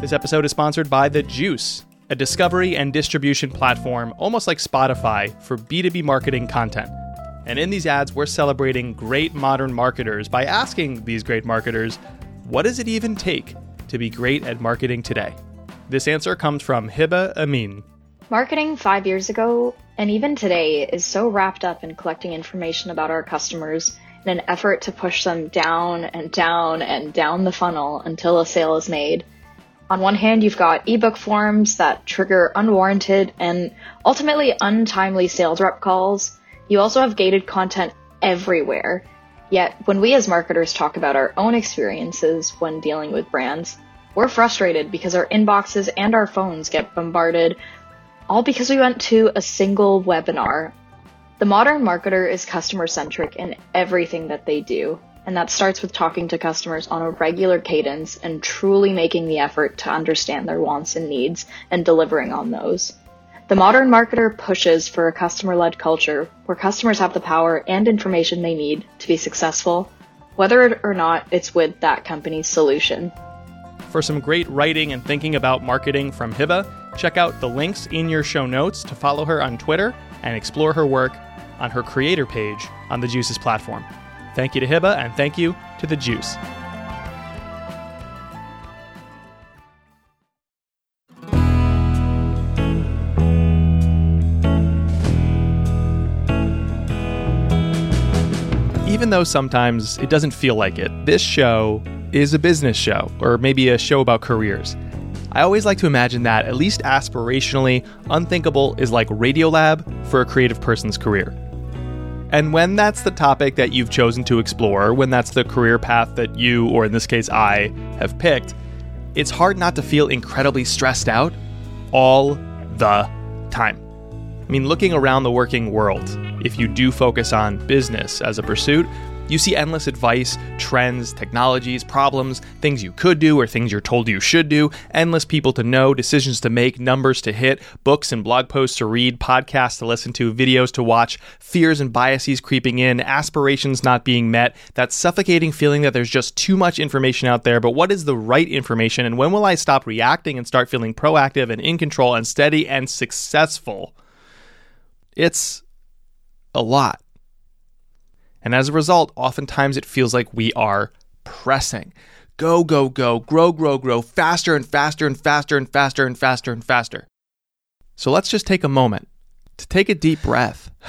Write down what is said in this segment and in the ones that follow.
This episode is sponsored by The Juice, a discovery and distribution platform almost like Spotify for B2B marketing content. And in these ads, we're celebrating great modern marketers by asking these great marketers, what does it even take to be great at marketing today? This answer comes from Hiba Amin. Marketing five years ago and even today is so wrapped up in collecting information about our customers in an effort to push them down and down and down the funnel until a sale is made. On one hand, you've got ebook forms that trigger unwarranted and ultimately untimely sales rep calls. You also have gated content everywhere. Yet, when we as marketers talk about our own experiences when dealing with brands, we're frustrated because our inboxes and our phones get bombarded all because we went to a single webinar. The modern marketer is customer centric in everything that they do, and that starts with talking to customers on a regular cadence and truly making the effort to understand their wants and needs and delivering on those. The modern marketer pushes for a customer led culture where customers have the power and information they need to be successful, whether or not it's with that company's solution. For some great writing and thinking about marketing from Hiba, check out the links in your show notes to follow her on Twitter and explore her work on her creator page on the Juices platform. Thank you to Hiba and thank you to The Juice. Even though sometimes it doesn't feel like it, this show is a business show, or maybe a show about careers. I always like to imagine that, at least aspirationally, Unthinkable is like Radiolab for a creative person's career. And when that's the topic that you've chosen to explore, when that's the career path that you, or in this case I, have picked, it's hard not to feel incredibly stressed out all the time. I mean, looking around the working world, if you do focus on business as a pursuit, you see endless advice, trends, technologies, problems, things you could do or things you're told you should do, endless people to know, decisions to make, numbers to hit, books and blog posts to read, podcasts to listen to, videos to watch, fears and biases creeping in, aspirations not being met, that suffocating feeling that there's just too much information out there. But what is the right information and when will I stop reacting and start feeling proactive and in control and steady and successful? It's a lot. And as a result, oftentimes it feels like we are pressing. Go, go, go, grow, grow, grow, faster and faster and faster and faster and faster and faster. So let's just take a moment to take a deep breath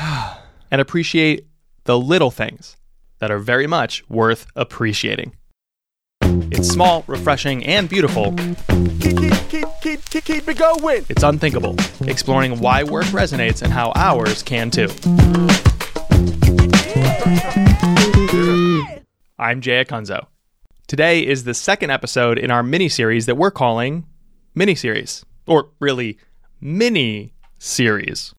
and appreciate the little things that are very much worth appreciating. It's small, refreshing, and beautiful. Keep, keep, keep, keep, keep it going. It's unthinkable, exploring why work resonates and how ours can too. I'm Jay Acunzo. Today is the second episode in our mini series that we're calling mini series, or really mini series.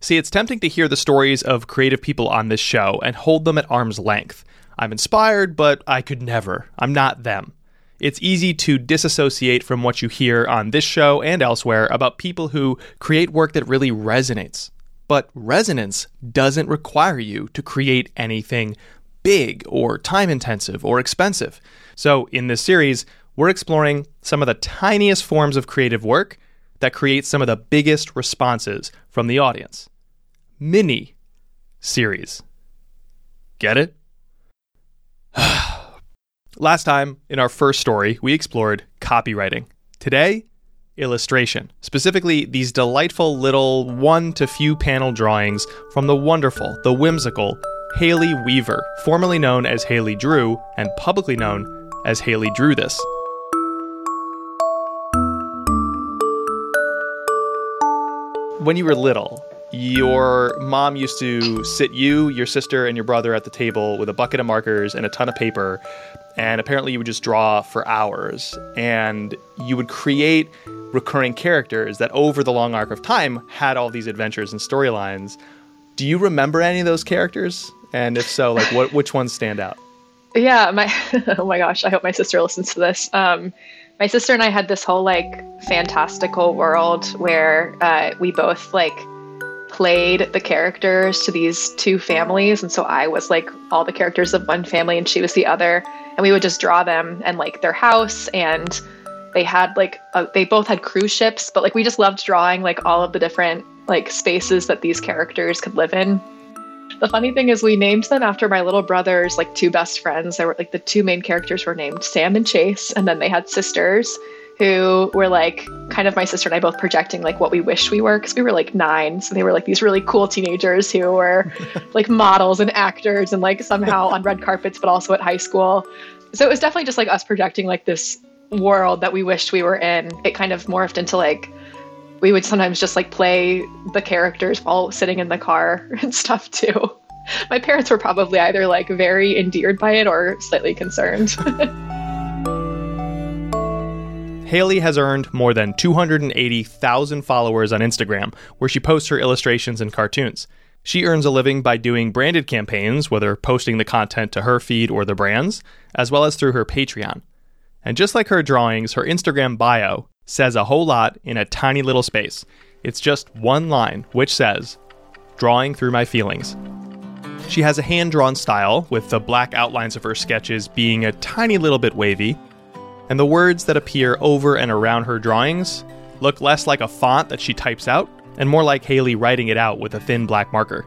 See, it's tempting to hear the stories of creative people on this show and hold them at arm's length. I'm inspired, but I could never. I'm not them. It's easy to disassociate from what you hear on this show and elsewhere about people who create work that really resonates. But resonance doesn't require you to create anything big or time intensive or expensive. So, in this series, we're exploring some of the tiniest forms of creative work that create some of the biggest responses from the audience. Mini series. Get it? Last time, in our first story, we explored copywriting. Today, illustration, specifically these delightful little one to few panel drawings from the wonderful, the whimsical Haley Weaver, formerly known as Haley Drew and publicly known as Haley Drew This. When you were little, your mom used to sit you, your sister, and your brother at the table with a bucket of markers and a ton of paper. And apparently, you would just draw for hours. And you would create recurring characters that, over the long arc of time, had all these adventures and storylines. Do you remember any of those characters? And if so, like, what which ones stand out? Yeah, my oh my gosh, I hope my sister listens to this. Um, my sister and I had this whole like fantastical world where uh, we both like played the characters to these two families, and so I was like all the characters of one family, and she was the other, and we would just draw them and like their house and they had like a, they both had cruise ships, but like we just loved drawing like all of the different like spaces that these characters could live in. The funny thing is we named them after my little brother's like two best friends. They were like the two main characters were named Sam and Chase, and then they had sisters who were like kind of my sister and I both projecting like what we wish we were because we were like nine. So they were like these really cool teenagers who were like models and actors and like somehow on red carpets, but also at high school. So it was definitely just like us projecting like this world that we wished we were in. It kind of morphed into like we would sometimes just like play the characters while sitting in the car and stuff too. My parents were probably either like very endeared by it or slightly concerned. Haley has earned more than 280,000 followers on Instagram, where she posts her illustrations and cartoons. She earns a living by doing branded campaigns, whether posting the content to her feed or the brands, as well as through her Patreon. And just like her drawings, her Instagram bio says a whole lot in a tiny little space. It's just one line, which says, Drawing through my feelings. She has a hand drawn style, with the black outlines of her sketches being a tiny little bit wavy, and the words that appear over and around her drawings look less like a font that she types out and more like Haley writing it out with a thin black marker.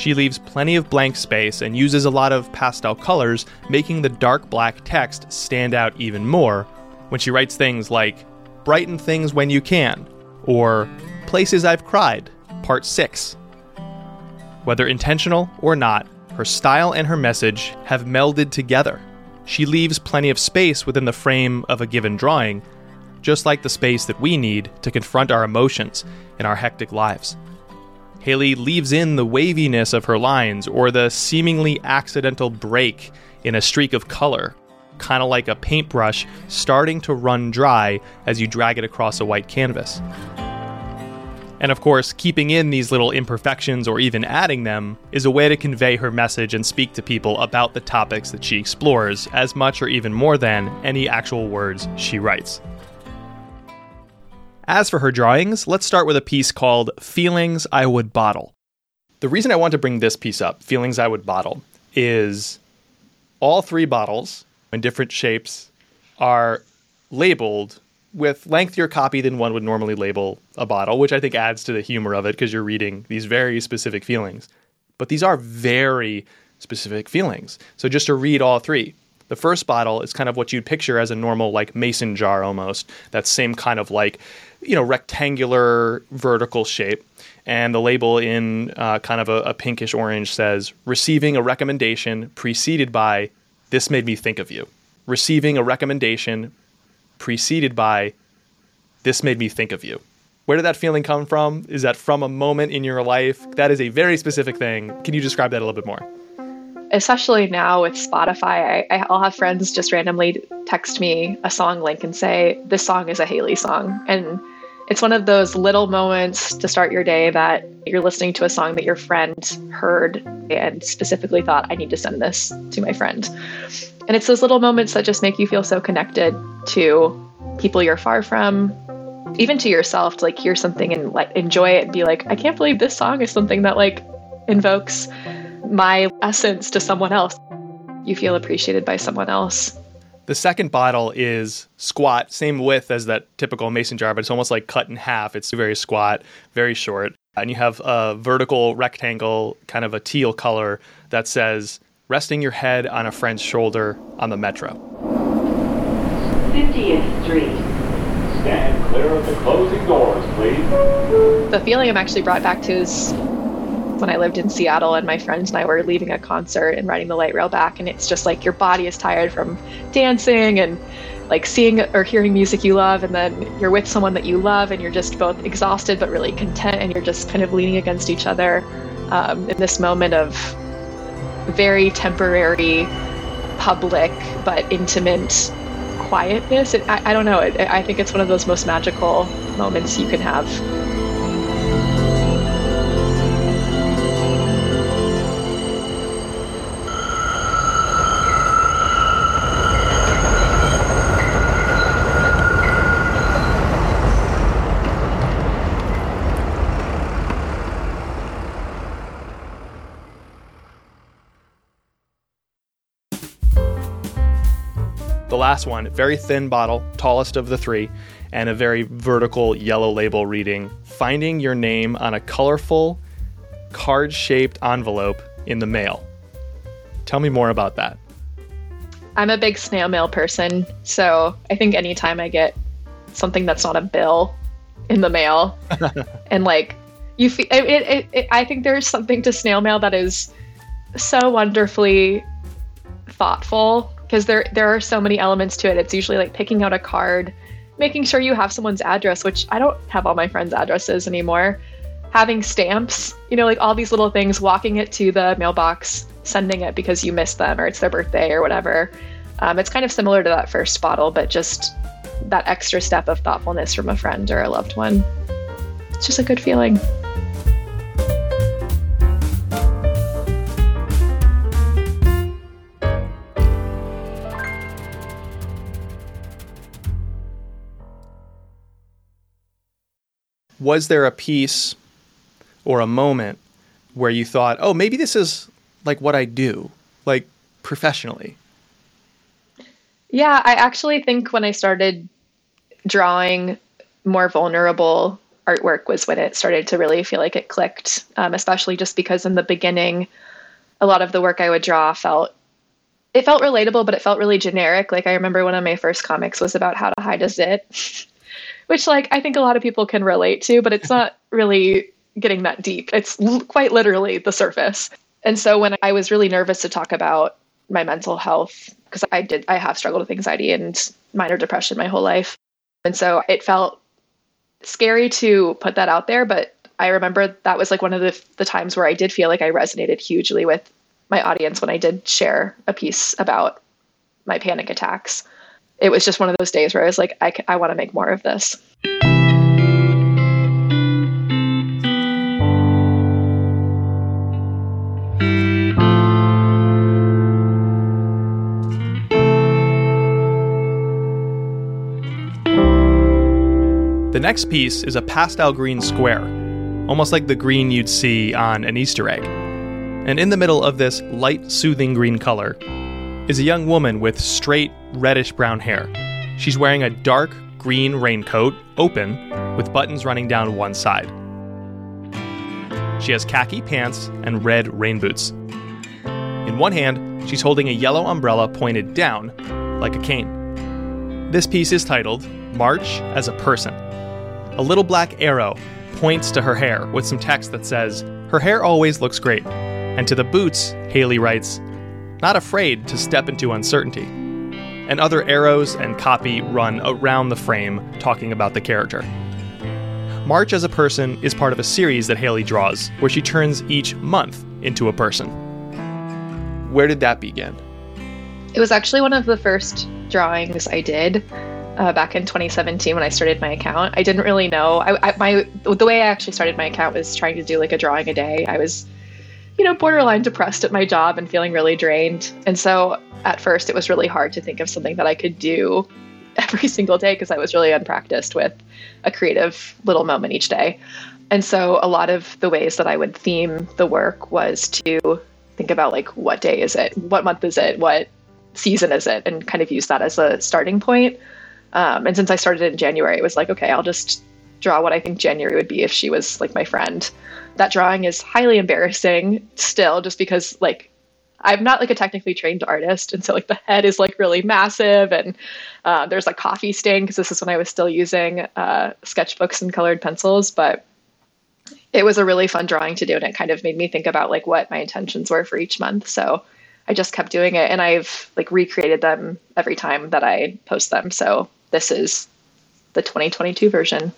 She leaves plenty of blank space and uses a lot of pastel colors, making the dark black text stand out even more when she writes things like, Brighten things when you can, or Places I've Cried, Part 6. Whether intentional or not, her style and her message have melded together she leaves plenty of space within the frame of a given drawing, just like the space that we need to confront our emotions in our hectic lives. Haley leaves in the waviness of her lines or the seemingly accidental break in a streak of color, kind of like a paintbrush starting to run dry as you drag it across a white canvas. And of course, keeping in these little imperfections or even adding them is a way to convey her message and speak to people about the topics that she explores, as much or even more than any actual words she writes. As for her drawings, let's start with a piece called Feelings I Would Bottle. The reason I want to bring this piece up, Feelings I Would Bottle, is all three bottles in different shapes are labeled with lengthier copy than one would normally label a bottle, which I think adds to the humor of it because you're reading these very specific feelings. But these are very specific feelings. So just to read all three. The first bottle is kind of what you'd picture as a normal like mason jar almost. That same kind of like, you know, rectangular vertical shape. And the label in uh, kind of a, a pinkish orange says, receiving a recommendation preceded by, this made me think of you. Receiving a recommendation preceded by, This made me think of you. Where did that feeling come from? Is that from a moment in your life? That is a very specific thing. Can you describe that a little bit more? Especially now with Spotify, I, I'll have friends just randomly text me a song link and say, This song is a Haley song. And it's one of those little moments to start your day that you're listening to a song that your friend heard and specifically thought, I need to send this to my friend. And it's those little moments that just make you feel so connected to people you're far from, even to yourself to like hear something and like enjoy it and be like, I can't believe this song is something that like invokes my essence to someone else. You feel appreciated by someone else. The second bottle is squat, same width as that typical mason jar, but it's almost like cut in half. It's very squat, very short. And you have a vertical rectangle, kind of a teal color, that says resting your head on a friend's shoulder on the metro. 50th Street. Stand clear of the closing doors, please. The feeling I'm actually brought back to is when I lived in Seattle and my friends and I were leaving a concert and riding the light rail back, and it's just like your body is tired from dancing and like seeing or hearing music you love, and then you're with someone that you love, and you're just both exhausted but really content, and you're just kind of leaning against each other um, in this moment of very temporary, public but intimate quietness. It, I, I, don't know. It, I think it's one of those most magical moments you can have. Last one, very thin bottle, tallest of the three, and a very vertical yellow label reading Finding your name on a colorful, card shaped envelope in the mail. Tell me more about that. I'm a big snail mail person, so I think anytime I get something that's not a bill in the mail, and like you, feel, it, it, it, I think there's something to snail mail that is so wonderfully thoughtful because there there are so many elements to it. It's usually like picking out a card, making sure you have someone's address, which I don't have all my friends' addresses anymore. Having stamps, you know, like all these little things, walking it to the mailbox, sending it because you missed them or it's their birthday or whatever. Um, it's kind of similar to that first bottle, but just that extra step of thoughtfulness from a friend or a loved one. It's just a good feeling. Was there a piece or a moment where you thought, oh, maybe this is like what I do, like professionally? Yeah, I actually think when I started drawing more vulnerable artwork was when it started to really feel like it clicked, um, especially just because in the beginning, a lot of the work I would draw felt it felt relatable, but it felt really generic. Like I remember one of my first comics was about how to hide a zit, which like I think a lot of people can relate to, but it's not really getting that deep. It's l- quite literally the surface. And so when I was really nervous to talk about my mental health, because I did, I have struggled with anxiety and minor depression my whole life. And so it felt scary to put that out there. But I remember that was like one of the, the times where I did feel like I resonated hugely with my audience when I did share a piece about my panic attacks. It was just one of those days where I was like, I, I want to make more of this. The next piece is a pastel green square, almost like the green you'd see on an Easter egg. And in the middle of this light, soothing green color is a young woman with straight, reddish brown hair. She's wearing a dark green raincoat, open, with buttons running down one side. She has khaki pants and red rain boots. In one hand, she's holding a yellow umbrella pointed down, like a cane. This piece is titled March as a Person. A little black arrow points to her hair with some text that says, Her hair always looks great. And to the boots, Haley writes, Not afraid to step into uncertainty. And other arrows and copy run around the frame talking about the character. March as a Person is part of a series that Haley draws, where she turns each month into a person. Where did that begin? It was actually one of the first drawings I did uh, back in 2017 when I started my account. I didn't really know. I, I, my the way I actually started my account was trying to do like a drawing a day. I was, you know, borderline depressed at my job and feeling really drained. And so at first, it was really hard to think of something that I could do every single day because I was really unpracticed with a creative little moment each day. And so a lot of the ways that I would theme the work was to think about like what day is it, what month is it, what season is it, and kind of use that as a starting point. Um, and since I started in January, it was like, okay, I'll just draw what I think January would be if she was like my friend. That drawing is highly embarrassing still, just because like I'm not like a technically trained artist, and so like the head is like really massive, and uh, there's like coffee stain because this is when I was still using uh, sketchbooks and colored pencils, but it was a really fun drawing to do, and it kind of made me think about like what my intentions were for each month. So I just kept doing it, and I've like recreated them every time that I post them. So this is the 2022 version.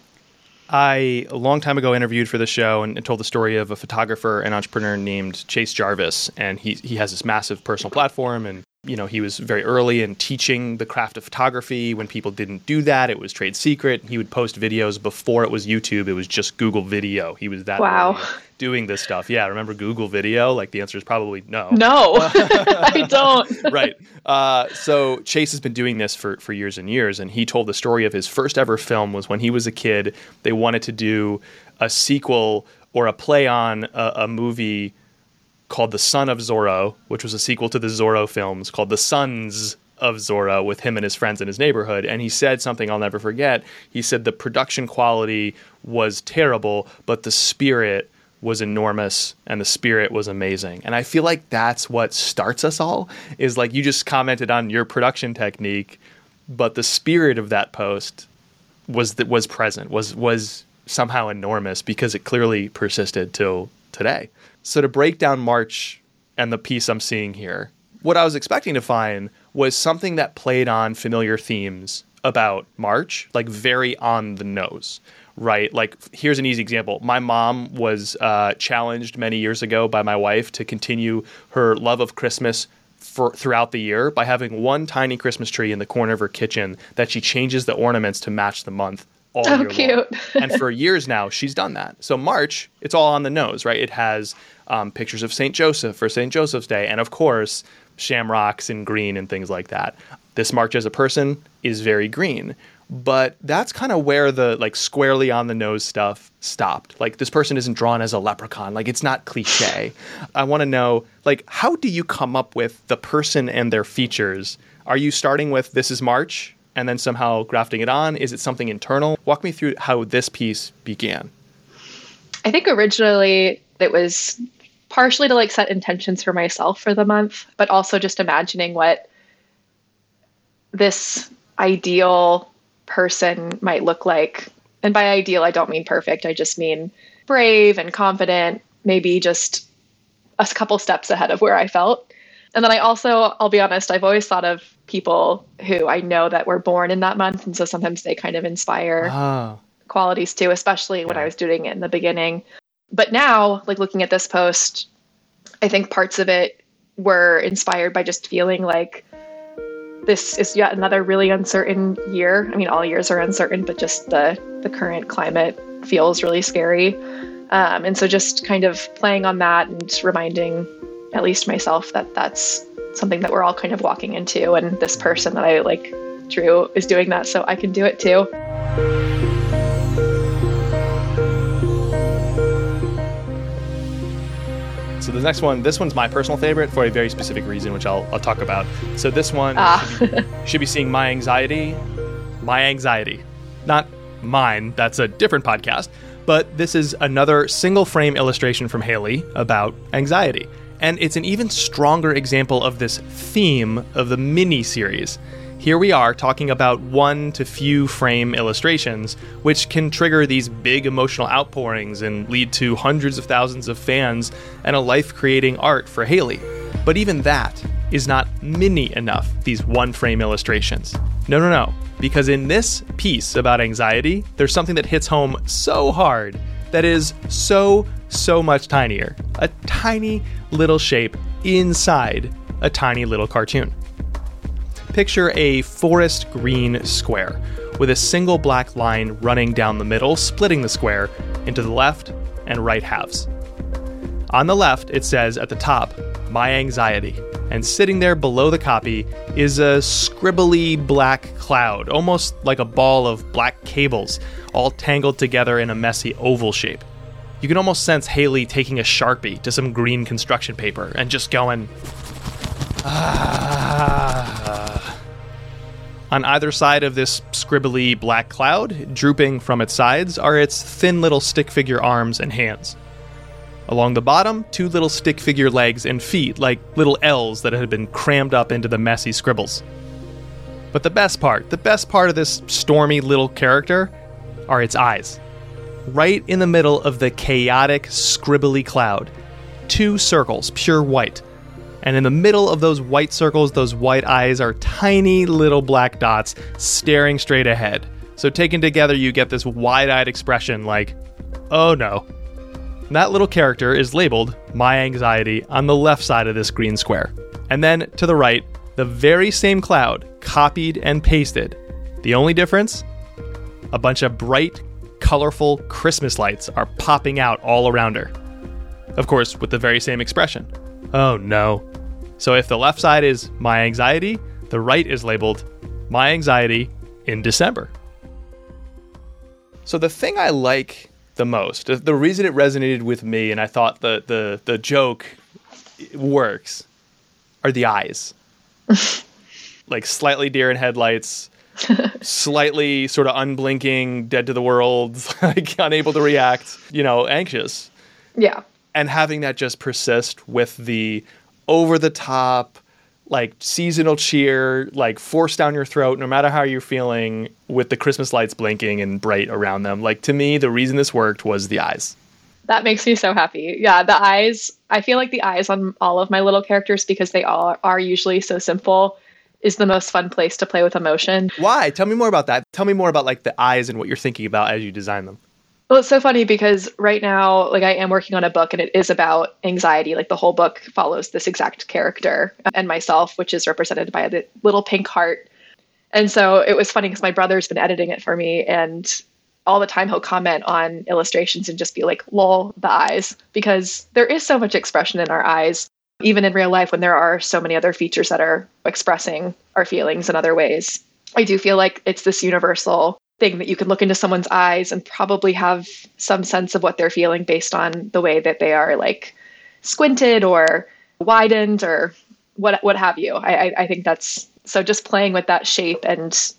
I a long time ago interviewed for the show and, and, told the story of a photographer and entrepreneur named Chase Jarvis, and he he has this massive personal platform, and you know he was very early in teaching the craft of photography. When people didn't do that, it was trade secret. He would post videos before it was YouTube; it was just Google Video. He was that wow doing this stuff. Yeah, remember Google Video? Like the answer is probably no. No, I don't. right. Uh, so Chase has been doing this for for years and years, and he told the story of his first ever film was when he was a kid. They wanted to do a sequel or a play on a, a movie called The Son of Zorro, which was a sequel to the Zorro films called The Sons of Zora with him and his friends in his neighborhood, and he said something I'll never forget. He said the production quality was terrible, but the spirit was enormous and the spirit was amazing. And I feel like that's what starts us all is like you just commented on your production technique, but the spirit of that post was that was present, was was somehow enormous because it clearly persisted till today. So to break down March and the piece I'm seeing here, what I was expecting to find was something that played on familiar themes about March, like very on the nose, right? Like, here's an easy example. My mom was uh, challenged many years ago by my wife to continue her love of Christmas for throughout the year by having one tiny Christmas tree in the corner of her kitchen that she changes the ornaments to match the month all Oh, year cute. long. and for years now, she's done that. So March, it's all on the nose, right? It has um, pictures of Saint Joseph for Saint Joseph's Day, and of course, shamrocks and green and things like that. This March as a person is very green, but that's kind of where the like squarely on the nose stuff stopped. Like this person isn't drawn as a leprechaun. Like it's not cliche. I want to know like how do you come up with the person and their features? Are you starting with this is March and then somehow grafting it on? Is it something internal? Walk me through how this piece began. I think originally it was partially to like set intentions for myself for the month, but also just imagining what this ideal person might look like. And by ideal, I don't mean perfect. I just mean brave and confident, maybe just a couple steps ahead of where I felt. And then I also, I'll be honest, I've always thought of people who I know that were born in that month. And so sometimes they kind of inspire Ah, qualities too, especially when I was doing it in the beginning. But now, like looking at this post, I think parts of it were inspired by just feeling like this is yet another really uncertain year. I mean, all years are uncertain, but just the the current climate feels really scary. Um, and so, just kind of playing on that and reminding, at least myself, that that's something that we're all kind of walking into. And this person that I like drew is doing that, so I can do it too. So the next one, this one's my personal favorite for a very specific reason, which I'll, I'll talk about. So this one Ah. should, be, should be seeing my anxiety, my anxiety, not mine. That's a different podcast. But this is another single frame illustration from Haley about anxiety. And it's an even stronger example of this theme of the mini series. Here we are talking about one to few frame illustrations, which can trigger these big emotional outpourings and lead to hundreds of thousands of fans and a life creating art for Haley. But even that is not mini enough, these one frame illustrations. No, no, no. Because in this piece about anxiety, there's something that hits home so hard that is so, so much tinier. A tiny little shape inside a tiny little cartoon. Picture a forest green square with a single black line running down the middle, splitting the square into the left and right halves. On the left, it says at the top, My Anxiety, and sitting there below the copy is a scribbly black cloud, almost like a ball of black cables, all tangled together in a messy oval shape. You can almost sense Haley taking a sharpie to some green construction paper and just going, ah. On either side of this scribbly black cloud, drooping from its sides, are its thin little stick figure arms and hands. Along the bottom, two little stick figure legs and feet, like little L's that had been crammed up into the messy scribbles. But the best part, the best part of this stormy little character, are its eyes. Right in the middle of the chaotic, scribbly cloud, two circles, pure white. And in the middle of those white circles, those white eyes are tiny little black dots staring straight ahead. So taken together, you get this wide eyed expression like, oh no. That little character is labeled My Anxiety on the left side of this green square. And then to the right, the very same cloud, copied and pasted. The only difference? A bunch of bright, colorful Christmas lights are popping out all around her. Of course, with the very same expression. Oh no. So if the left side is My Anxiety, the right is labeled My Anxiety in December. So the thing I like the most, the- reason it resonated with me and I thought the the the joke works are the eyes. like slightly deer in headlights, slightly sort of unblinking, dead to the world, like unable to react, you know, anxious. Yeah. And having that just persist with the over the top, like seasonal cheer, like forced down your throat, no matter how you're feeling, with the Christmas lights blinking and bright around them. Like to me, the reason this worked was the eyes. That makes me so happy. Yeah, the eyes, I feel like the eyes on all of my little characters, because they all are usually so simple, is the most fun place to play with emotion. Why? Tell me more about that. Tell me more about like the eyes and what you're thinking about as you design them. Well, it's so funny because right now, like I am working on a book and it is about anxiety. Like the whole book follows this exact character uh, and myself, which is represented by the little pink heart. And so it was funny because my brother's been editing it for me and all the time he'll comment on illustrations and just be like, lol, the eyes, because there is so much expression in our eyes, even in real life when there are so many other features that are expressing our feelings in other ways. I do feel like it's this universal thing that you can look into someone's eyes and probably have some sense of what they're feeling based on the way that they are like squinted or widened or what what have you. I, I, I think that's so just playing with that shape and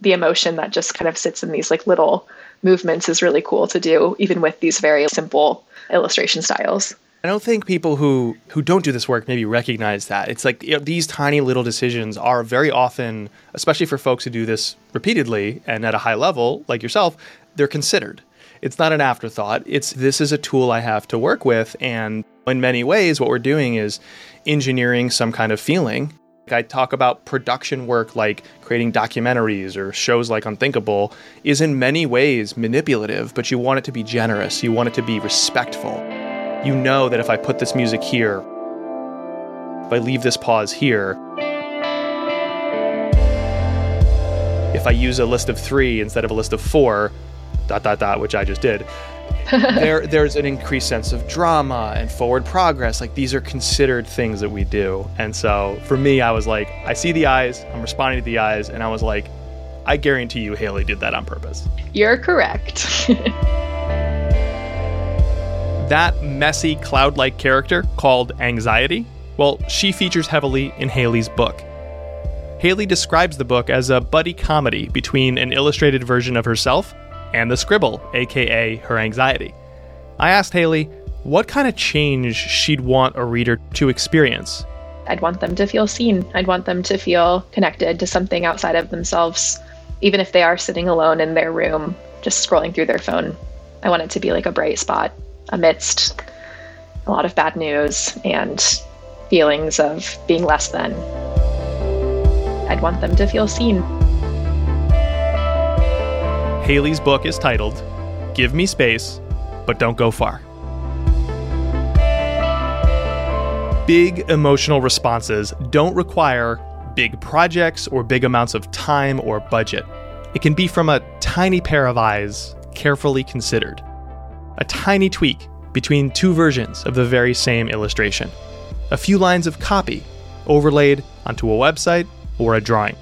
the emotion that just kind of sits in these like little movements is really cool to do, even with these very simple illustration styles. I don't think people who who don't do this work maybe recognize that. It's like you know, these tiny little decisions are very often, especially for folks who do this repeatedly and at a high level, like yourself, they're considered. It's not an afterthought. It's this is a tool I have to work with, and in many ways, what we're doing is engineering some kind of feeling. I talk about production work like creating documentaries or shows like Unthinkable is in many ways manipulative, but you want it to be generous. You want it to be respectful you know that if I put this music here, if I leave this pause here, if I use a list of three instead of a list of four, dot dot dot, which I just did, there there's an increased sense of drama and forward progress. Like these are considered things that we do. And so for me, I was like, I see the eyes, I'm responding to the eyes, and I was like, I guarantee you Haley did that on purpose. You're correct. That messy cloud like character, called Anxiety, well, she features heavily in Haley's book. Haley describes the book as a buddy comedy between an illustrated version of herself and the scribble, aka her anxiety. I asked Haley what kind of change she'd want a reader to experience. I'd want them to feel seen. I'd want them to feel connected to something outside of themselves, even if they are sitting alone in their room, just scrolling through their phone. I want it to be like a bright spot amidst a lot of bad news and feelings of being less than. I'd want them to feel seen. Haley's book is titled Give Me Space, but Don't Go Far. Big emotional responses don't require big projects or big amounts of time or budget. It can be from a tiny pair of eyes, carefully considered a tiny tweak between two versions of the very same illustration, a few lines of copy overlaid onto a website or a drawing.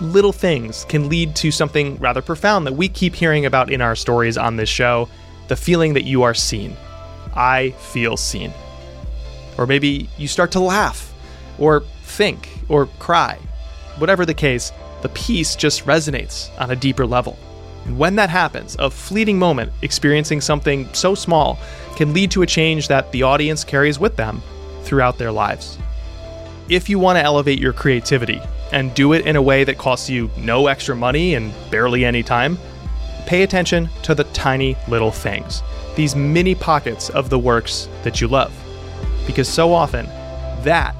Little things can lead to something rather profound that we keep hearing about in our stories on this show the feeling that you are seen. I feel seen. Or maybe you start to laugh, or think, or cry. Whatever the case, the piece just resonates on a deeper level. And when that happens, a fleeting moment experiencing something so small can lead to a change that the audience carries with them throughout their lives. If you want to elevate your creativity and do it in a way that costs you no extra money and barely any time, pay attention to the tiny little things, these mini pockets of the works that you love. Because so often, that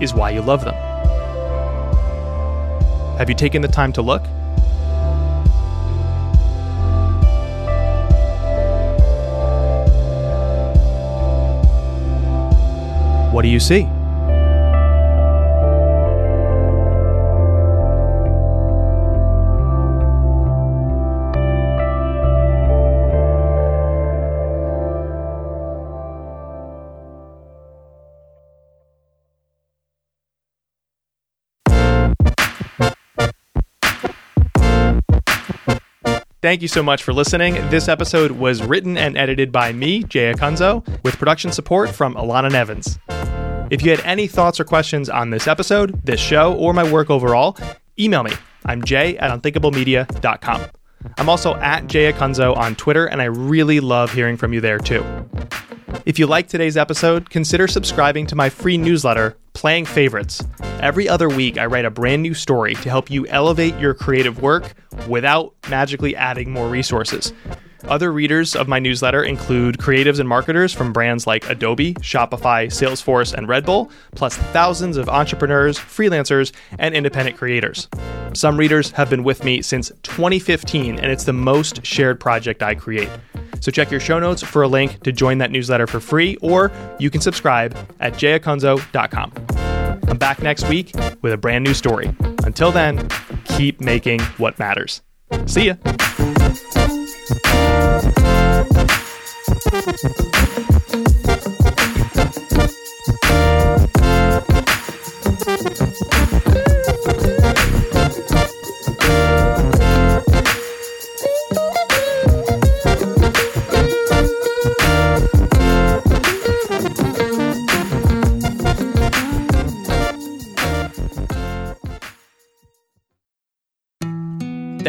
is why you love them. Have you taken the time to look? What do you see? Thank you so much for listening. This episode was written and edited by me, Jay Acunzo, with production support from Alana Nevins. If you had any thoughts or questions on this episode, this show, or my work overall, email me. I'm jay at unthinkablemedia.com. I'm also at Jay Acunzo on Twitter, and I really love hearing from you there too. If you like today's episode, consider subscribing to my free newsletter, Playing Favorites. Every other week, I write a brand new story to help you elevate your creative work without magically adding more resources. Other readers of my newsletter include creatives and marketers from brands like Adobe, Shopify, Salesforce, and Red Bull, plus thousands of entrepreneurs, freelancers, and independent creators. Some readers have been with me since 2015, and it's the most shared project I create. So check your show notes for a link to join that newsletter for free, or you can subscribe at jayacunzo.com. I'm back next week with a brand new story. Until then, keep making what matters. See ya.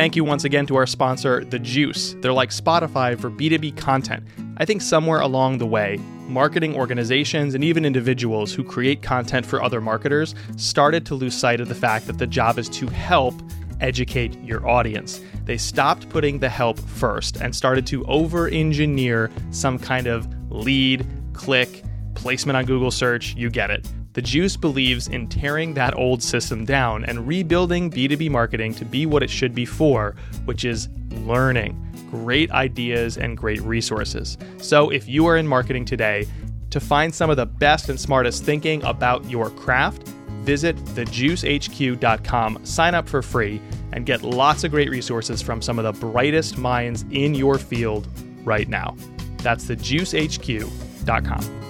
Thank you once again to our sponsor, The Juice. They're like Spotify for B2B content. I think somewhere along the way, marketing organizations and even individuals who create content for other marketers started to lose sight of the fact that the job is to help educate your audience. They stopped putting the help first and started to over engineer some kind of lead, click, placement on Google search, you get it. The Juice believes in tearing that old system down and rebuilding B2B marketing to be what it should be for, which is learning, great ideas, and great resources. So if you are in marketing today, to find some of the best and smartest thinking about your craft, visit thejuicehq.com, sign up for free, and get lots of great resources from some of the brightest minds in your field right now. That's thejuicehq.com.